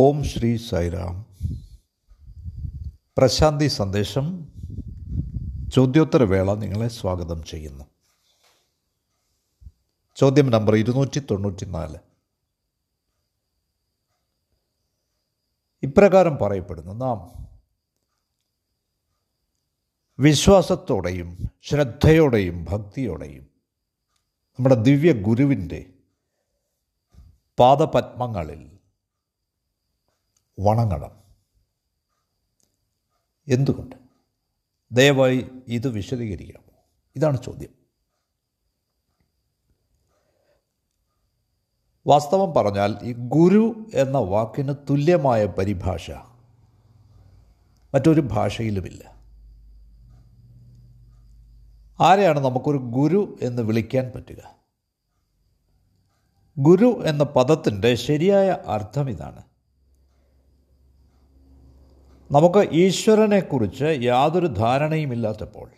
ഓം ശ്രീ സൈറാം പ്രശാന്തി സന്ദേശം. ചോദ്യോത്തരവേള നിങ്ങളെ സ്വാഗതം ചെയ്യുന്നു. ചോദ്യം നമ്പർ ഇരുന്നൂറ്റി തൊണ്ണൂറ്റി നാല് ഇപ്രകാരം പറയപ്പെടുന്നു. നാം വിശ്വാസത്തോടെയും ശ്രദ്ധയോടെയും ഭക്തിയോടെയും നമ്മുടെ ദിവ്യ ഗുരുവിന്റെ പാദപത്മങ്ങളിൽ വണങ്ങണം. എന്തുകൊണ്ട്? ദയവായി ഇത് വിശദീകരിക്കാമോ ഇതാണ് ചോദ്യം. വാസ്തവം പറഞ്ഞാൽ ഈ ഗുരു എന്ന വാക്കിന് തുല്യമായ പരിഭാഷ മറ്റൊരു ഭാഷയിലുമില്ല. ആരെയാണ് നമുക്കൊരു ഗുരു എന്ന് വിളിക്കാൻ പറ്റുക? ഗുരു എന്ന പദത്തിന്റെ ശരിയായ അർത്ഥം ഇതാണ്. നമുക്ക് ഈശ്വരനെക്കുറിച്ച് യാതൊരു ധാരണയുമില്ലാത്തപ്പോൾ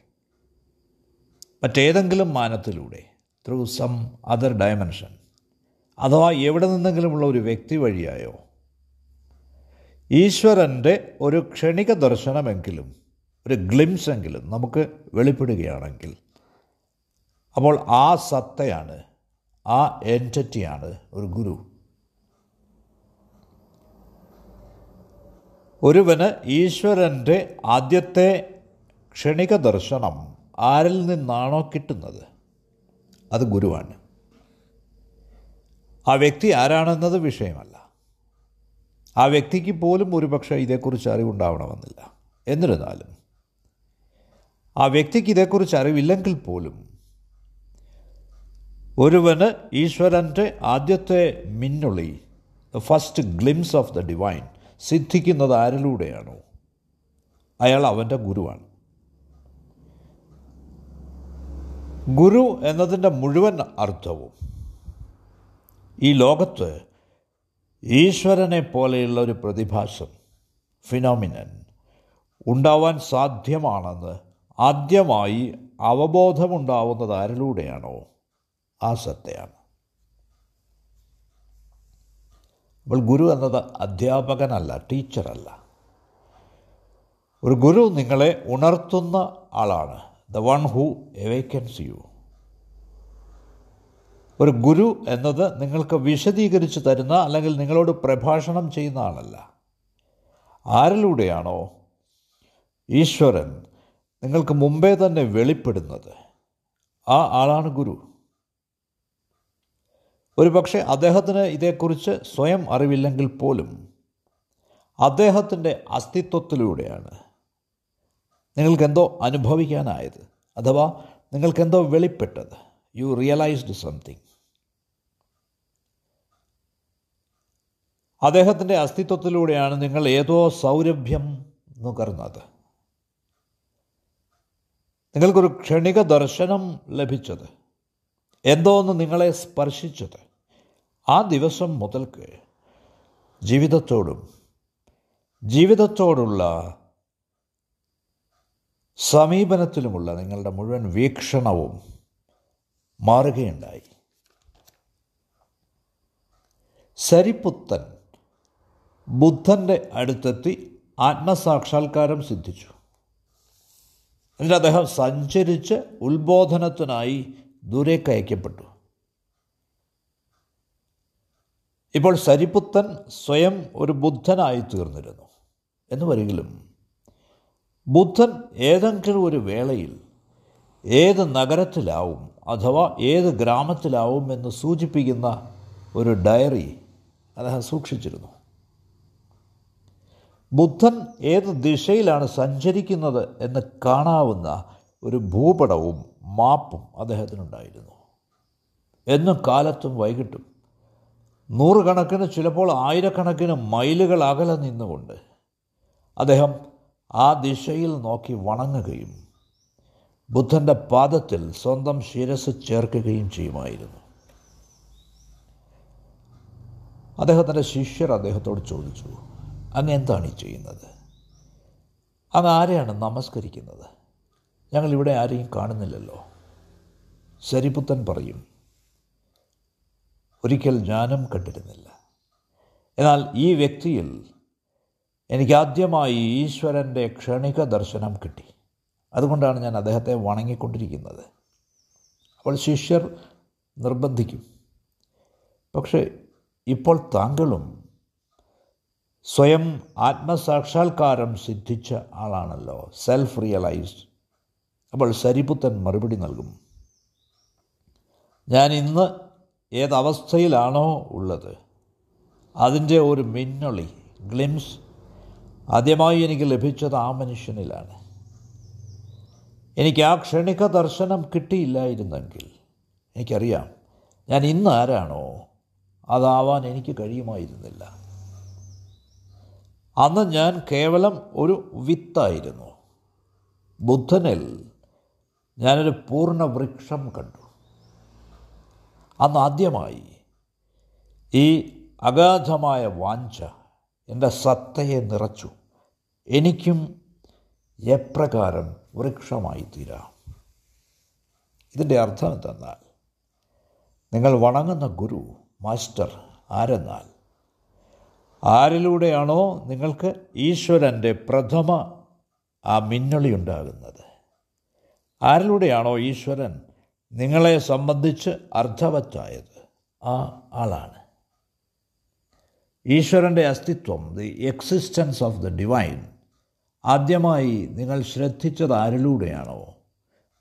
മറ്റേതെങ്കിലും മാനത്തിലൂടെ ത്രൂ സം അതർ ഡയമെൻഷൻ അഥവാ എവിടെ നിന്നെങ്കിലുമുള്ള ഒരു വ്യക്തി വഴിയായോ ഈശ്വരന്റെ ഒരു ക്ഷണിക ദർശനമെങ്കിലും ഒരു ഗ്ലിംസ് എങ്കിലും നമുക്ക് വെളിപ്പെടുകയാണെങ്കിൽ അപ്പോൾ ആ സത്തയാണ് ആ എന്റിറ്റിയാണ് ഒരു ഗുരു. ഒരുവന് ഈശ്വരന്റെ ആദ്യത്തെ ക്ഷണിക ദർശനം ആരിൽ നിന്നാണോ കിട്ടുന്നത്? അത് ഗുരുവാണ്. ആ വ്യക്തി ആരാണെന്നത് വിഷയമല്ല. ആ വ്യക്തിക്ക് പോലും ഒരുപക്ഷെ ഇതേക്കുറിച്ച് അറിവുണ്ടാവണമെന്നില്ല. എന്നിരുന്നാലും ആ വ്യക്തിക്ക് ഇതേക്കുറിച്ച് അറിവില്ലെങ്കിൽ പോലും ഒരുവന് ഈശ്വരന്റെ ആദ്യത്തെ മിന്നുളി the first glimpse of the divine സിദ്ധിക്കുന്നത് ആരിലൂടെയാണോ? അയാൾ അവന്റെ ഗുരുവാണ്. ഗുരു എന്നതിന്റെ മുഴുവൻ അർത്ഥവും ഈ ലോകത്ത് ഈശ്വരനെ പോലെയുള്ള ഒരു പ്രതിഭാസം ഫിനോമിനൻ ഉണ്ടാവാൻ സാധ്യമാണെന്ന് ആദ്യമായി അവബോധമുണ്ടാവുന്നത് ആരിലൂടെയാണോ? ആ സത്തയാണ് അപ്പോൾ ഗുരു എന്നത് അധ്യാപകനല്ല ടീച്ചറല്ല. ഒരു ഗുരു നിങ്ങളെ ഉണർത്തുന്ന ആളാണ്. The one who awakens you ഒരു ഗുരു എന്നത് നിങ്ങൾക്ക് വിശദീകരിച്ച് തരുന്ന അല്ലെങ്കിൽ നിങ്ങളോട് പ്രഭാഷണം ചെയ്യുന്ന ആളല്ല. ആരിലൂടെയാണോ ഈശ്വരൻ നിങ്ങൾക്ക് മുമ്പേ തന്നെ വെളിപ്പെടുന്നത്? ആ ആളാണ് ഗുരു. ഒരു പക്ഷേ അദ്ദേഹത്തിന് ഇതേക്കുറിച്ച് സ്വയം അറിവില്ലെങ്കിൽ പോലും അദ്ദേഹത്തിന്റെ അസ്തിത്വത്തിലൂടെയാണ്. നിങ്ങൾക്കെന്തോ അനുഭവിക്കാനായത് അഥവാ നിങ്ങൾക്കെന്തോ വെളിപ്പെട്ടത്. യു റിയലൈസ്ഡ് സംതിങ് അദ്ദേഹത്തിന്റെ അസ്തിത്വത്തിലൂടെയാണ് നിങ്ങൾ ഏതോ സൗരഭ്യം നുകർന്നത്. നിങ്ങൾക്കൊരു ക്ഷണിക ദർശനം ലഭിച്ചത്. എന്തോ ഒന്ന് നിങ്ങളെ സ്പർശിച്ചത്. ആ ദിവസം മുതൽക്ക് ജീവിതത്തോടും ജീവിതത്തോടുള്ള സമീപനത്തിലുമുള്ള നിങ്ങളുടെ മുഴുവൻ വീക്ഷണവും മാറുകയുണ്ടായി. സരിപുത്തൻ ബുദ്ധന്റെ അടുത്തെത്തി ആത്മസാക്ഷാത്കാരം സിദ്ധിച്ചു. എന്നിട്ട് അദ്ദേഹം സഞ്ചരിച്ച് ഉത്ബോധനത്തിനായി ദൂരേക്ക് അയക്കപ്പെട്ടു. ഇപ്പോൾ സരിപുത്തൻ സ്വയം ഒരു ബുദ്ധനായി തീർന്നിരുന്നു. എന്ന് വരികിലും ബുദ്ധൻ ഏതെങ്കിലും ഒരു വേളയിൽ ഏത് നഗരത്തിലാവും അഥവാ ഏത് ഗ്രാമത്തിലാവും എന്ന് സൂചിപ്പിക്കുന്ന ഒരു ഡയറി അദ്ദേഹം സൂക്ഷിച്ചിരുന്നു. ബുദ്ധൻ ഏത് ദിശയിലാണ് സഞ്ചരിക്കുന്നത് എന്ന് കാണാവുന്ന ഒരു ഭൂപടവും മാപ്പും അദ്ദേഹത്തിനുണ്ടായിരുന്നു. എന്നും കാലത്തും വൈകിട്ടും നൂറുകണക്കിന് ചിലപ്പോൾ ആയിരക്കണക്കിന് മൈലുകൾ അകലെ നിന്നുകൊണ്ട് അദ്ദേഹം ആ ദിശയിൽ നോക്കി വണങ്ങുകയും ബുദ്ധന്റെ പാദത്തിൽ സ്വന്തം ശിരസ് ചേർക്കുകയും ചെയ്യുമായിരുന്നു. അദ്ദേഹത്തിന്റെ ശിഷ്യർ അദ്ദേഹത്തോട് ചോദിച്ചു അങ്ങ് എന്താണ് ഈ ചെയ്യുന്നത്? അങ്ങ് ആരെയാണ് നമസ്കരിക്കുന്നത്? ഞങ്ങളിവിടെ ആരെയും കാണുന്നില്ലല്ലോ. ശരിപുത്തൻ പറയും ഒരിക്കൽ ജ്ഞാനം കണ്ടിരുന്നില്ല. എന്നാൽ ഈ വ്യക്തിയിൽ എനിക്കാദ്യമായി ഈശ്വരന്റെ ക്ഷണിക ദർശനം കിട്ടി. അതുകൊണ്ടാണ് ഞാൻ അദ്ദേഹത്തെ വണങ്ങിക്കൊണ്ടിരിക്കുന്നത്. അപ്പോൾ ശിഷ്യർ നിർബന്ധിക്കും. പക്ഷേ ഇപ്പോൾ താങ്കളും സ്വയം ആത്മസാക്ഷാത്കാരം സിദ്ധിച്ച ആളാണല്ലോ സെൽഫ് റിയലൈസ്ഡ് അപ്പോൾ സരിപുത്തൻ മറുപടി നൽകും. ഞാൻ ഇന്ന് ഏതവസ്ഥയിലാണോ ഉള്ളത്. അതിന്റെ ഒരു മിന്നളി ഗ്ലിംസ് ആദ്യമായി എനിക്ക് ലഭിച്ചത് ആ മനുഷ്യനിലാണ്. എനിക്ക് ആ ക്ഷണിക ദർശനം കിട്ടിയില്ലായിരുന്നെങ്കിൽ എനിക്കറിയാം ഞാൻ ഇന്ന് ആരാണോ അതാവാൻ എനിക്ക് കഴിയുമായിരുന്നില്ല. അന്ന് ഞാൻ കേവലം ഒരു വിത്തായിരുന്നു. ബുദ്ധനിൽ ഞാനൊരു പൂർണ വൃക്ഷം കണ്ടു. അന്ന് ആദ്യമായി ഈ അഗാധമായ വാഞ്ച എന്റെ സത്തയെ നിറച്ചു. എനിക്കും എപ്രകാരം വൃക്ഷമായി തീരാം ഇതിന്റെ അർത്ഥം എന്തെന്നാൽ നിങ്ങൾ വണങ്ങുന്ന ഗുരു മാസ്റ്റർ ആരെന്നാൽ ആരിലൂടെയാണോ നിങ്ങൾക്ക് ഈശ്വരന്റെ പ്രഥമ ആ മിന്നളിയുണ്ടാകുന്നത്? ആരിലൂടെയാണോ ഈശ്വരൻ നിങ്ങളെ സംബന്ധിച്ച് അർത്ഥവത്തായത് ആ ആളാണ്. ഈശ്വരന്റെ അസ്തിത്വം the existence of the divine ആദ്യമായി നിങ്ങൾ ശ്രദ്ധിച്ചത് ആരിലൂടെയാണോ?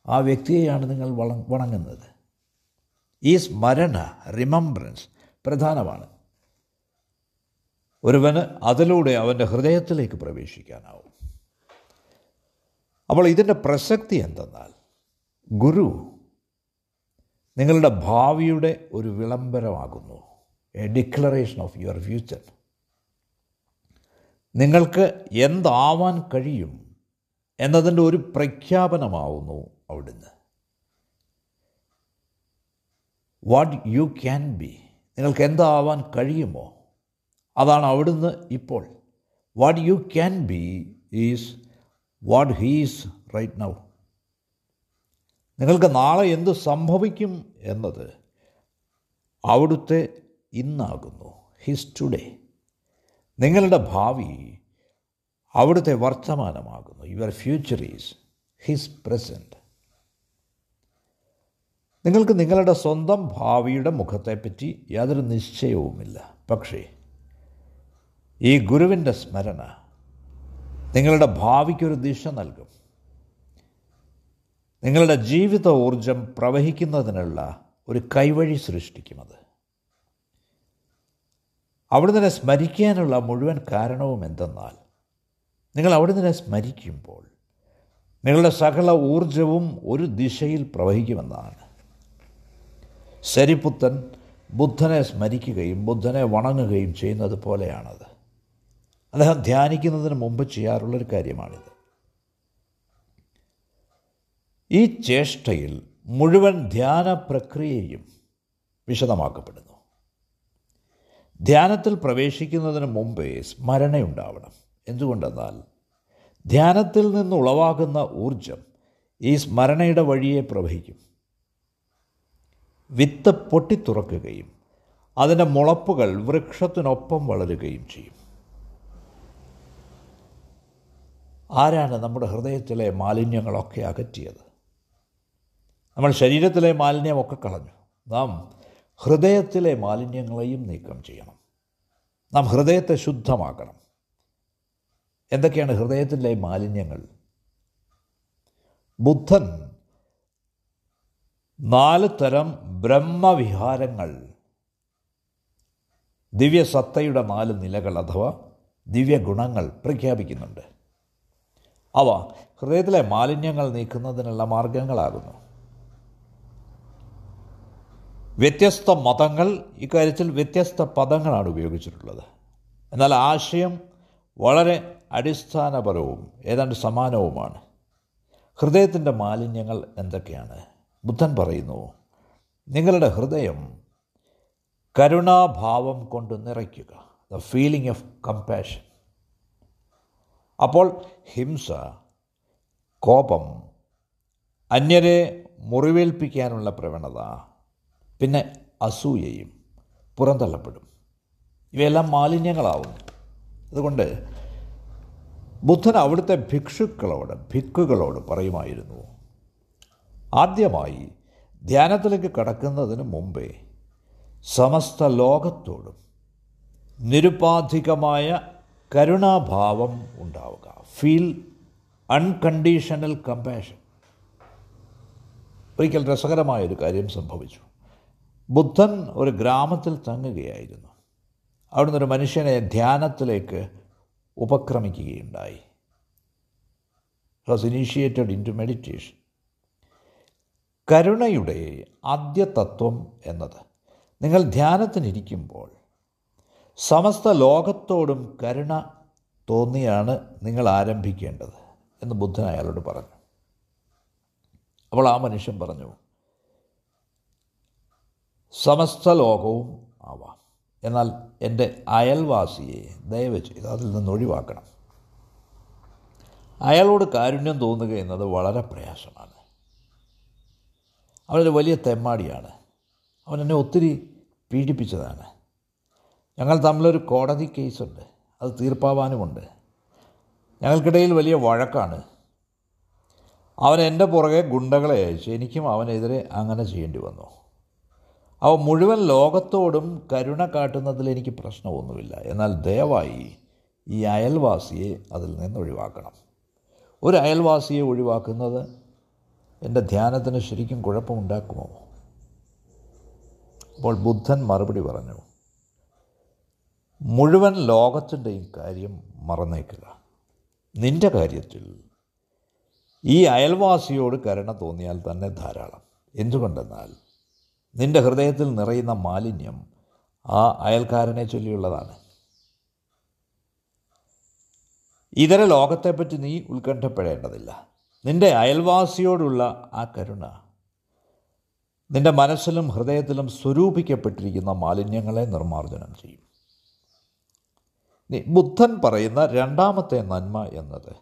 ആ വ്യക്തിയെയാണ് നിങ്ങൾ വള വണങ്ങുന്നത്. ഈ സ്മരണ റിമംബ്രൻസ് പ്രധാനമാണ്. ഒരുവന് അതിലൂടെ അവന്റെ ഹൃദയത്തിലേക്ക് പ്രവേശിക്കാനാവും. അപ്പോൾ ഇതിന്റെ പ്രസക്തി എന്തെന്നാൽ ഗുരു നിങ്ങളുടെ ഭാവിയുടെ ഒരു വിളംബരമാകുന്നു. A declaration of your future നിങ്ങൾക്ക് എന്താവാൻ കഴിയും എന്നതിന്റെ ഒരു പ്രഖ്യാപനമാവുന്നു അവിടുന്ന്. വാട്ട് യു ക്യാൻ ബി നിങ്ങൾക്ക് എന്താവാൻ കഴിയുമോ? അതാണ് അവിടുന്ന് ഇപ്പോൾ. What you can be is what he's right now നിങ്ങൾക്ക് നാളെ എന്ത് സംഭവിക്കും എന്നത് അവിടുത്തെ ഇന്നാകുന്നു. ഹിസ് ടുഡേ നിങ്ങളുടെ ഭാവി അവിടുത്തെ വർത്തമാനമാകുന്നു. Your future is his present നിങ്ങൾക്ക് നിങ്ങളുടെ സ്വന്തം ഭാവിയുടെ മുഖത്തെപ്പറ്റി യാതൊരു നിശ്ചയവുമില്ല. പക്ഷേ ഈ ഗുരുവിന്റെ സ്മരണ നിങ്ങളുടെ ഭാവിക്കൊരു ദിശ നൽകും. നിങ്ങളുടെ ജീവിത ഊർജം പ്രവഹിക്കുന്നതിനുള്ള ഒരു കൈവഴി സൃഷ്ടിക്കുമത് അവിടുന്ന് സ്മരിക്കാനുള്ള മുഴുവൻ കാരണവും എന്തെന്നാൽ നിങ്ങൾ അവിടുന്ന് സ്മരിക്കുമ്പോൾ നിങ്ങളുടെ സകല ഊർജവും ഒരു ദിശയിൽ പ്രവഹിക്കുമെന്നാണ്. ശരിപുത്തൻ ബുദ്ധനെ സ്മരിക്കുകയും ബുദ്ധനെ വണങ്ങുകയും ചെയ്യുന്നത് പോലെയാണത്. അദ്ദേഹം ധ്യാനിക്കുന്നതിന് മുമ്പ് ചെയ്യാറുള്ളൊരു കാര്യമാണിത്. ഈ ചേഷ്ടയിൽ മുഴുവൻ ധ്യാന പ്രക്രിയയും വിശദമാക്കപ്പെടുന്നു. ധ്യാനത്തിൽ പ്രവേശിക്കുന്നതിന് മുമ്പേ സ്മരണയുണ്ടാവണം എന്തുകൊണ്ടെന്നാൽ ധ്യാനത്തിൽ നിന്ന് ഉളവാകുന്ന ഊർജം ഈ സ്മരണയുടെ വഴിയെ പ്രവഹിക്കും. വിത്ത് പൊട്ടിത്തുറക്കുകയും അതിന്റെ മുളപ്പുകൾ വൃക്ഷത്തിനൊപ്പം വളരുകയും ചെയ്യും. ആരാണ് നമ്മുടെ ഹൃദയത്തിലെ മാലിന്യങ്ങളൊക്കെ അകറ്റിയത്? നമ്മൾ ശരീരത്തിലെ മാലിന്യമൊക്കെ കളഞ്ഞു. നാം ഹൃദയത്തിലെ മാലിന്യങ്ങളെയും നീക്കം ചെയ്യണം. നാം ഹൃദയത്തെ ശുദ്ധമാക്കണം. എന്തൊക്കെയാണ് ഹൃദയത്തിലെ മാലിന്യങ്ങൾ? ബുദ്ധൻ നാല് തരം ബ്രഹ്മവിഹാരങ്ങൾ ദിവ്യസത്തയുടെ നാല് നിലകൾ അഥവാ ദിവ്യഗുണങ്ങൾ പ്രഖ്യാപിക്കുന്നുണ്ട്. അവ ഹൃദയത്തിലെ മാലിന്യങ്ങൾ നീക്കുന്നതിനുള്ള മാർഗങ്ങളാകുന്നു വ്യത്യസ്ത മതങ്ങൾ ഇക്കാര്യത്തിൽ വ്യത്യസ്ത പദങ്ങളാണ് ഉപയോഗിച്ചിട്ടുള്ളത്. എന്നാൽ ആശയം വളരെ അടിസ്ഥാനപരവും ഏതാണ്ട് സമാനവുമാണ്. ഹൃദയത്തിന്റെ മാലിന്യങ്ങൾ എന്തൊക്കെയാണ്? ബുദ്ധൻ പറയുന്നു നിങ്ങളുടെ ഹൃദയം കരുണാഭാവം കൊണ്ട് നിറയ്ക്കുക ദ ഫീലിംഗ് ഓഫ് കമ്പാഷൻ അപ്പോൾ ഹിംസ കോപം അന്യരെ മുറിവേൽപ്പിക്കാനുള്ള പ്രവണത പിന്നെ അസൂയയും പുറന്തള്ളപ്പെടും. ഇവയെല്ലാം മാലിന്യങ്ങളാവുന്നു അതുകൊണ്ട് ബുദ്ധൻ അവിടുത്തെ ഭിക്ഷുക്കളോട് ഭിക്കുകളോട് പറയുമായിരുന്നു ആദ്യമായി ധ്യാനത്തിലേക്ക് കടക്കുന്നതിന് മുമ്പേ സമസ്ത ലോകത്തോടും നിരുപാധികമായ കരുണാഭാവം ഉണ്ടാവുക. ഫീൽ അൺകണ്ടീഷണൽ കമ്പാഷൻ ഒരിക്കൽ രസകരമായൊരു കാര്യം സംഭവിച്ചു. ബുദ്ധൻ ഒരു ഗ്രാമത്തിൽ തങ്ങുകയായിരുന്നു. അവിടുന്ന് ഒരു മനുഷ്യനെ ധ്യാനത്തിലേക്ക് ഉപക്രമിക്കുകയുണ്ടായി. Was initiated into meditation കരുണയുടെ ആദ്യ തത്വം എന്നത്. നിങ്ങൾ ധ്യാനത്തിനിരിക്കുമ്പോൾ സമസ്ത ലോകത്തോടും കരുണ തോന്നിയാണ് നിങ്ങൾ ആരംഭിക്കേണ്ടത് എന്ന് ബുദ്ധൻ അയാളോട് പറഞ്ഞു. അപ്പോൾ ആ മനുഷ്യൻ പറഞ്ഞു സമസ്ത ലോകവും ആവാം എന്നാൽ എന്റെ അയൽവാസിയെ ദയവ് ചെയ്ത് അതിൽ നിന്ന് ഒഴിവാക്കണം. അയാളോട് കാരുണ്യം തോന്നുക എന്നത് വളരെ പ്രയാസമാണ്. അവനൊരു വലിയ തെമ്മാടിയാണ്. അവൻ എന്നെ ഒത്തിരി പീഡിപ്പിച്ചതാണ്. ഞങ്ങൾ തമ്മിലൊരു കോടതി കേസുണ്ട്. അത് തീർപ്പാവാനുമുണ്ട്. ഞങ്ങൾക്കിടയിൽ വലിയ വഴക്കാണ്. അവൻ എന്റെ പുറകെ ഗുണ്ടകളെ അയച്ചു എനിക്കും അവനെതിരെ അങ്ങനെ ചെയ്യേണ്ടി വന്നു. അവ മുഴുവൻ ലോകത്തോടും കരുണ കാട്ടുന്നതിൽ എനിക്ക് പ്രശ്നമൊന്നുമില്ല. എന്നാൽ ദയവായി ഈ അയൽവാസിയെ അതിൽ നിന്ന് ഒഴിവാക്കണം. ഒരു അയൽവാസിയെ ഒഴിവാക്കുന്നത് എന്റെ ധ്യാനത്തിന് ശരിക്കും കുഴപ്പമുണ്ടാക്കുമോ? അപ്പോൾ ബുദ്ധൻ മറുപടി പറഞ്ഞു മുഴുവൻ ലോകത്തിന്റെയും കാര്യം മറന്നേക്കുക. നിന്റെ കാര്യത്തിൽ ഈ അയൽവാസിയോട് കരുണ തോന്നിയാൽ തന്നെ ധാരാളം. എന്തുകൊണ്ടെന്നാൽ നിന്റെ ഹൃദയത്തിൽ നിറയുന്ന മാലിന്യം ആ അയൽക്കാരനെ ചൊല്ലിയുള്ളതാണ്. ഇതര ലോകത്തെപ്പറ്റി നീ ഉത്കണ്ഠപ്പെടേണ്ടതില്ല. നിന്റെ അയൽവാസിയോടുള്ള ആ കരുണ നിന്റെ മനസ്സിലും ഹൃദയത്തിലും സ്വരൂപിക്കപ്പെട്ടിരിക്കുന്ന മാലിന്യങ്ങളെ നിർമ്മാർജനം ചെയ്യും. ബുദ്ധൻ പറയുന്ന രണ്ടാമത്തെ നന്മ എന്നത്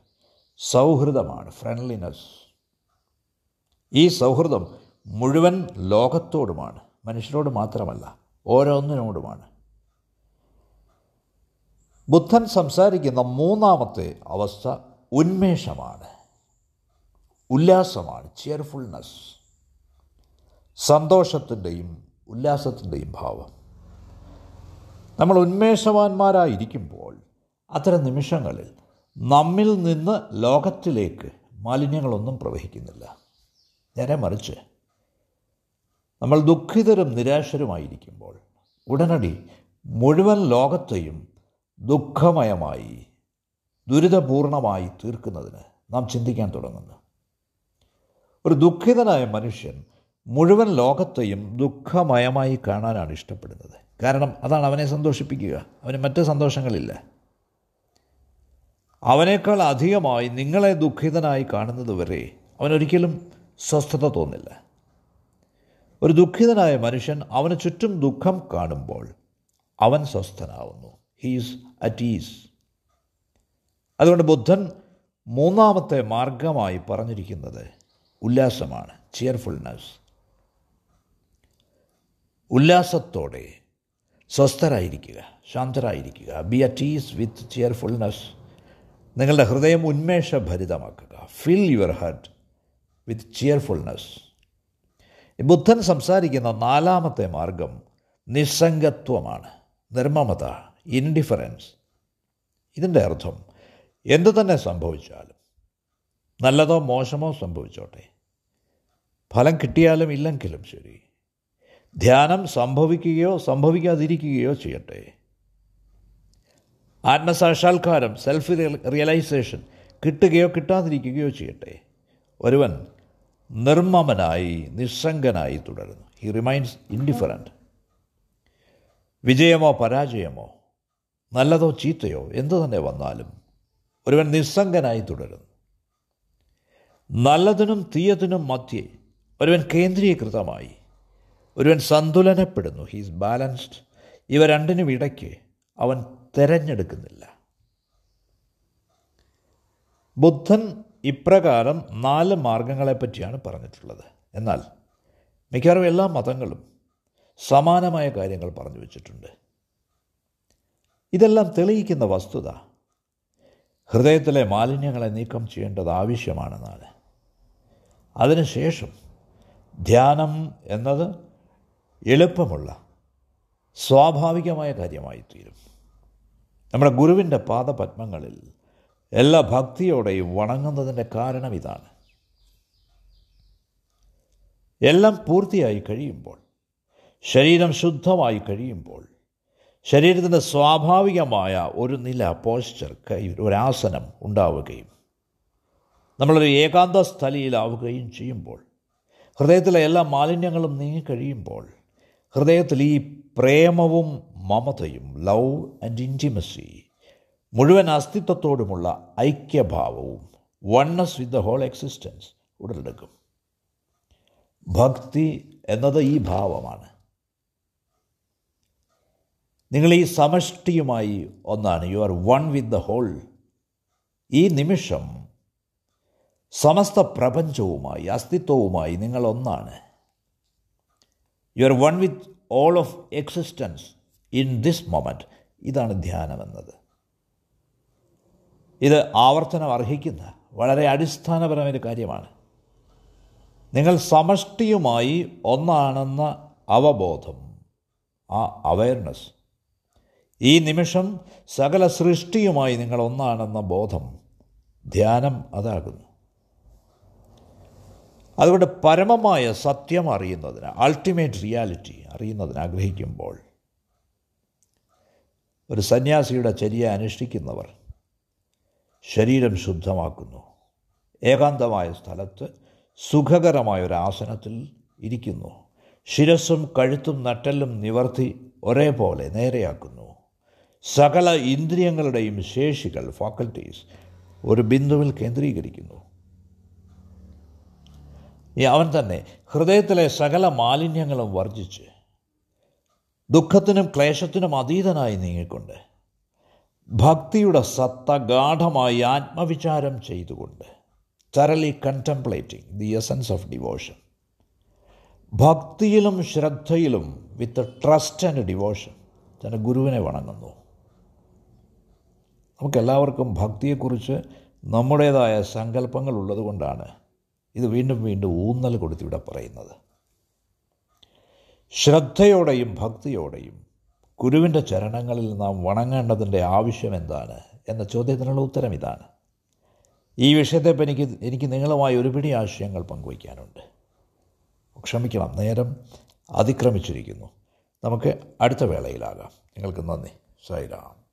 സൗഹൃദമാണ് ഫ്രണ്ട്ലിനെസ് ഈ സൗഹൃദം മുഴുവൻ ലോകത്തോടുമാണ് മനുഷ്യരോട് മാത്രമല്ല ഓരോന്നിനോടുമാണ്. ബുദ്ധൻ സംസാരിക്കുന്ന മൂന്നാമത്തെ അവസ്ഥ ഉന്മേഷമാണ്. ഉല്ലാസമാണ് ചെയർഫുൾനെസ് സന്തോഷത്തിന്റെയും ഉല്ലാസത്തിന്റെയും ഭാവം. നമ്മൾ ഉന്മേഷവാന്മാരായിരിക്കുമ്പോൾ അത്തരം നിമിഷങ്ങളിൽ നമ്മിൽ നിന്ന് ലോകത്തിലേക്ക് മാലിന്യങ്ങളൊന്നും പ്രവഹിക്കുന്നില്ല. നേരെ മറിച്ച് നമ്മൾ ദുഃഖിതരും നിരാശരുമായിരിക്കുമ്പോൾ ഉടനടി മുഴുവൻ ലോകത്തെയും ദുഃഖമയമായി ദുരിതപൂർണമായി തീർക്കുന്നതിന് നാം ചിന്തിക്കാൻ തുടങ്ങുന്നു. ഒരു ദുഃഖിതനായ മനുഷ്യൻ മുഴുവൻ ലോകത്തെയും ദുഃഖമയമായി കാണാനാണ് ഇഷ്ടപ്പെടുന്നത്. കാരണം അതാണ് അവനെ സന്തോഷിപ്പിക്കുക. അവന് മറ്റ് സന്തോഷങ്ങളില്ല. അവനേക്കാൾ അധികമായി നിങ്ങളെ ദുഃഖിതനായി കാണുന്നത് വരെ അവനൊരിക്കലും സ്വസ്ഥത തോന്നില്ല. ഒരു ദുഃഖിതനായ മനുഷ്യൻ അവന് ചുറ്റും ദുഃഖം കാണുമ്പോൾ അവൻ സ്വസ്ഥനാവുന്നു. ഹീസ് അറ്റ് ഈസ് അതുകൊണ്ട് ബുദ്ധൻ മൂന്നാമത്തെ മാർഗമായി പറഞ്ഞിരിക്കുന്നത് ഉല്ലാസമാണ് ചിയർഫുൾനെസ് ഉല്ലാസത്തോടെ സ്വസ്ഥരായിരിക്കുക ശാന്തരായിരിക്കുക. Be at ease with cheerfulness നിങ്ങളുടെ ഹൃദയം ഉന്മേഷഭരിതമാക്കുക. Fill your heart with cheerfulness ബുദ്ധൻ സംസാരിക്കുന്ന നാലാമത്തെ മാർഗം നിസ്സംഗത്വമാണ്. നിർമ്മമത ഇൻഡിഫറൻസ് ഇതിന്റെ അർത്ഥം എന്തു തന്നെ സംഭവിച്ചാലും നല്ലതോ മോശമോ സംഭവിച്ചോട്ടെ. ഫലം കിട്ടിയാലും ഇല്ലെങ്കിലും ശരി. ധ്യാനം സംഭവിക്കുകയോ സംഭവിക്കാതിരിക്കുകയോ ചെയ്യട്ടെ. ആത്മസാക്ഷാത്കാരം സെൽഫ് റിയലൈസേഷൻ കിട്ടുകയോ കിട്ടാതിരിക്കുകയോ ചെയ്യട്ടെ. ഒരുവൻ നിർമ്മമനായി നിസ്സംഗനായി തുടരുന്നു. ഹി റിമൈൻസ് ഇൻഡിഫറന്റ് വിജയമോ പരാജയമോ നല്ലതോ ചീത്തയോ എന്തു തന്നെ വന്നാലും ഒരുവൻ നിസ്സംഗനായി തുടരുന്നു. നല്ലതിനും തീയതിനും മധ്യേ ഒരുവൻ കേന്ദ്രീകൃതമായി ഒരുവൻ സന്തുലനപ്പെടുന്നു. ഹീസ് ബാലൻസ്ഡ് ഇവ രണ്ടിനും ഇടയ്ക്ക് അവൻ തിരഞ്ഞെടുക്കുന്നില്ല. ബുദ്ധൻ ഇപ്രകാരം നാല് മാർഗങ്ങളെപ്പറ്റിയാണ് പറഞ്ഞിട്ടുള്ളത്. എന്നാൽ മിക്കവാറും എല്ലാ മതങ്ങളും സമാനമായ കാര്യങ്ങൾ പറഞ്ഞു വച്ചിട്ടുണ്ട്. ഇതെല്ലാം തെളിയിക്കുന്ന വസ്തുത ഹൃദയത്തിലെ മാലിന്യങ്ങളെ നീക്കം ചെയ്യേണ്ടത് ആവശ്യമാണെന്നാണ്. അതിനുശേഷം ധ്യാനം എന്നത് എളുപ്പമുള്ള സ്വാഭാവികമായ കാര്യമായി തീരും നമ്മുടെ ഗുരുവിന്റെ പാദപത്മങ്ങളിൽ എല്ലാ ഭക്തിയോടെയും വണങ്ങുന്നതിന്റെ കാരണം ഇതാണ്. എല്ലാം പൂർത്തിയായി കഴിയുമ്പോൾ ശരീരം ശുദ്ധമായി കഴിയുമ്പോൾ ശരീരത്തിന്റെ സ്വാഭാവികമായ ഒരു നില പോസ്ചർ കൈ ഒരാസനം ഉണ്ടാവുകയും നമ്മളൊരു ഏകാന്ത സ്ഥലിയിലാവുകയും ചെയ്യുമ്പോൾ ഹൃദയത്തിലെ എല്ലാ മാലിന്യങ്ങളും നീങ്ങിക്കഴിയുമ്പോൾ ഹൃദയത്തിൽ ഈ പ്രേമവും മമതയും ലവ് ആൻഡ് ഇന്റിമസി മുഴുവൻ അസ്തിത്വത്തോടുമുള്ള ഐക്യഭാവവും oneness with the whole existence ഉടലെടുക്കും. ഭക്തി എന്നത് ഈ ഭാവമാണ്. നിങ്ങൾ ഈ സമഷ്ടിയുമായി ഒന്നാണ്. You are one with the whole ഈ നിമിഷം സമസ്ത പ്രപഞ്ചവുമായി അസ്തിത്വവുമായി നിങ്ങൾ ഒന്നാണ്. You are one with all of existence in this moment ഇതാണ് ധ്യാനം ധ്യാനമെന്നത്. ഇത് ആവർത്തനം അർഹിക്കുന്ന വളരെ അടിസ്ഥാനപരമായ കാര്യമാണ്. നിങ്ങൾ സമഷ്ടിയുമായി ഒന്നാണെന്ന അവബോധം ആ അവയർനെസ് ഈ നിമിഷം സകല സൃഷ്ടിയുമായി നിങ്ങൾ ഒന്നാണെന്ന ബോധം ധ്യാനം അതാകുന്നു. അതുകൊണ്ട് പരമമായ സത്യം അറിയുന്നതിന് അൾട്ടിമേറ്റ് റിയാലിറ്റി അറിയുന്നതിന് ആഗ്രഹിക്കുമ്പോൾ ഒരു സന്യാസിയുടെ ചര്യ അനുഷ്ഠിക്കുന്നവർ ശരീരം ശുദ്ധമാക്കുന്നു. ഏകാന്തമായ സ്ഥലത്ത് സുഖകരമായ ഒരു ആസനത്തിൽ ഇരിക്കുന്നു. ശിരസ്സും കഴുത്തും നട്ടെല്ലും നിവർത്തി ഒരേപോലെ നേരെയാക്കുന്നു. സകല ഇന്ദ്രിയങ്ങളുടെയും ശേഷികൾ ഫാക്കൽറ്റീസ് ഒരു ബിന്ദുവിൽ കേന്ദ്രീകരിക്കുന്നു. അവൻ തന്നെ ഹൃദയത്തിലെ സകല മാലിന്യങ്ങളും വർജിച്ച് ദുഃഖത്തിനും ക്ലേശത്തിനും അതീതനായി നീങ്ങിക്കൊണ്ട് ഭക്തിയുടെ സത്ത ഗാഠമായി ആത്മവിചാരം ചെയ്തുകൊണ്ട് തരലി contemplating the essence of devotion ഭക്തിയിലും ശ്രദ്ധയിലും വിത്ത് ട്രസ്റ്റ് ആൻഡ് ഡിവോഷൻ തന്റെ ഗുരുവിനെ വണങ്ങുന്നു. നമുക്കെല്ലാവർക്കും ഭക്തിയെക്കുറിച്ച് നമ്മുടേതായ സങ്കല്പങ്ങൾ ഉള്ളതുകൊണ്ടാണ് ഇത് വീണ്ടും വീണ്ടും ഊന്നൽ കൊടുത്തിവിടെ പറയുന്നത്. ശ്രദ്ധയോടെയും ഭക്തിയോടെയും ഗുരുവിന്റെ ചരണങ്ങളിൽ നാം വണങ്ങേണ്ടതിന്റെ ആവശ്യം എന്താണ് എന്ന ചോദ്യത്തിനുള്ള ഉത്തരം ഇതാണ്. ഈ വിഷയത്തെപ്പറ്റി എനിക്ക് എനിക്ക് നിങ്ങളുമായി ഒരുപിടി ആശയങ്ങൾ പങ്കുവയ്ക്കാനുണ്ട്. ക്ഷമിക്കണം നേരം അതിക്രമിച്ചിരിക്കുന്നു. നമുക്ക് അടുത്ത വേളയിലാകാം. നിങ്ങൾക്ക് നന്ദി. സൈറാം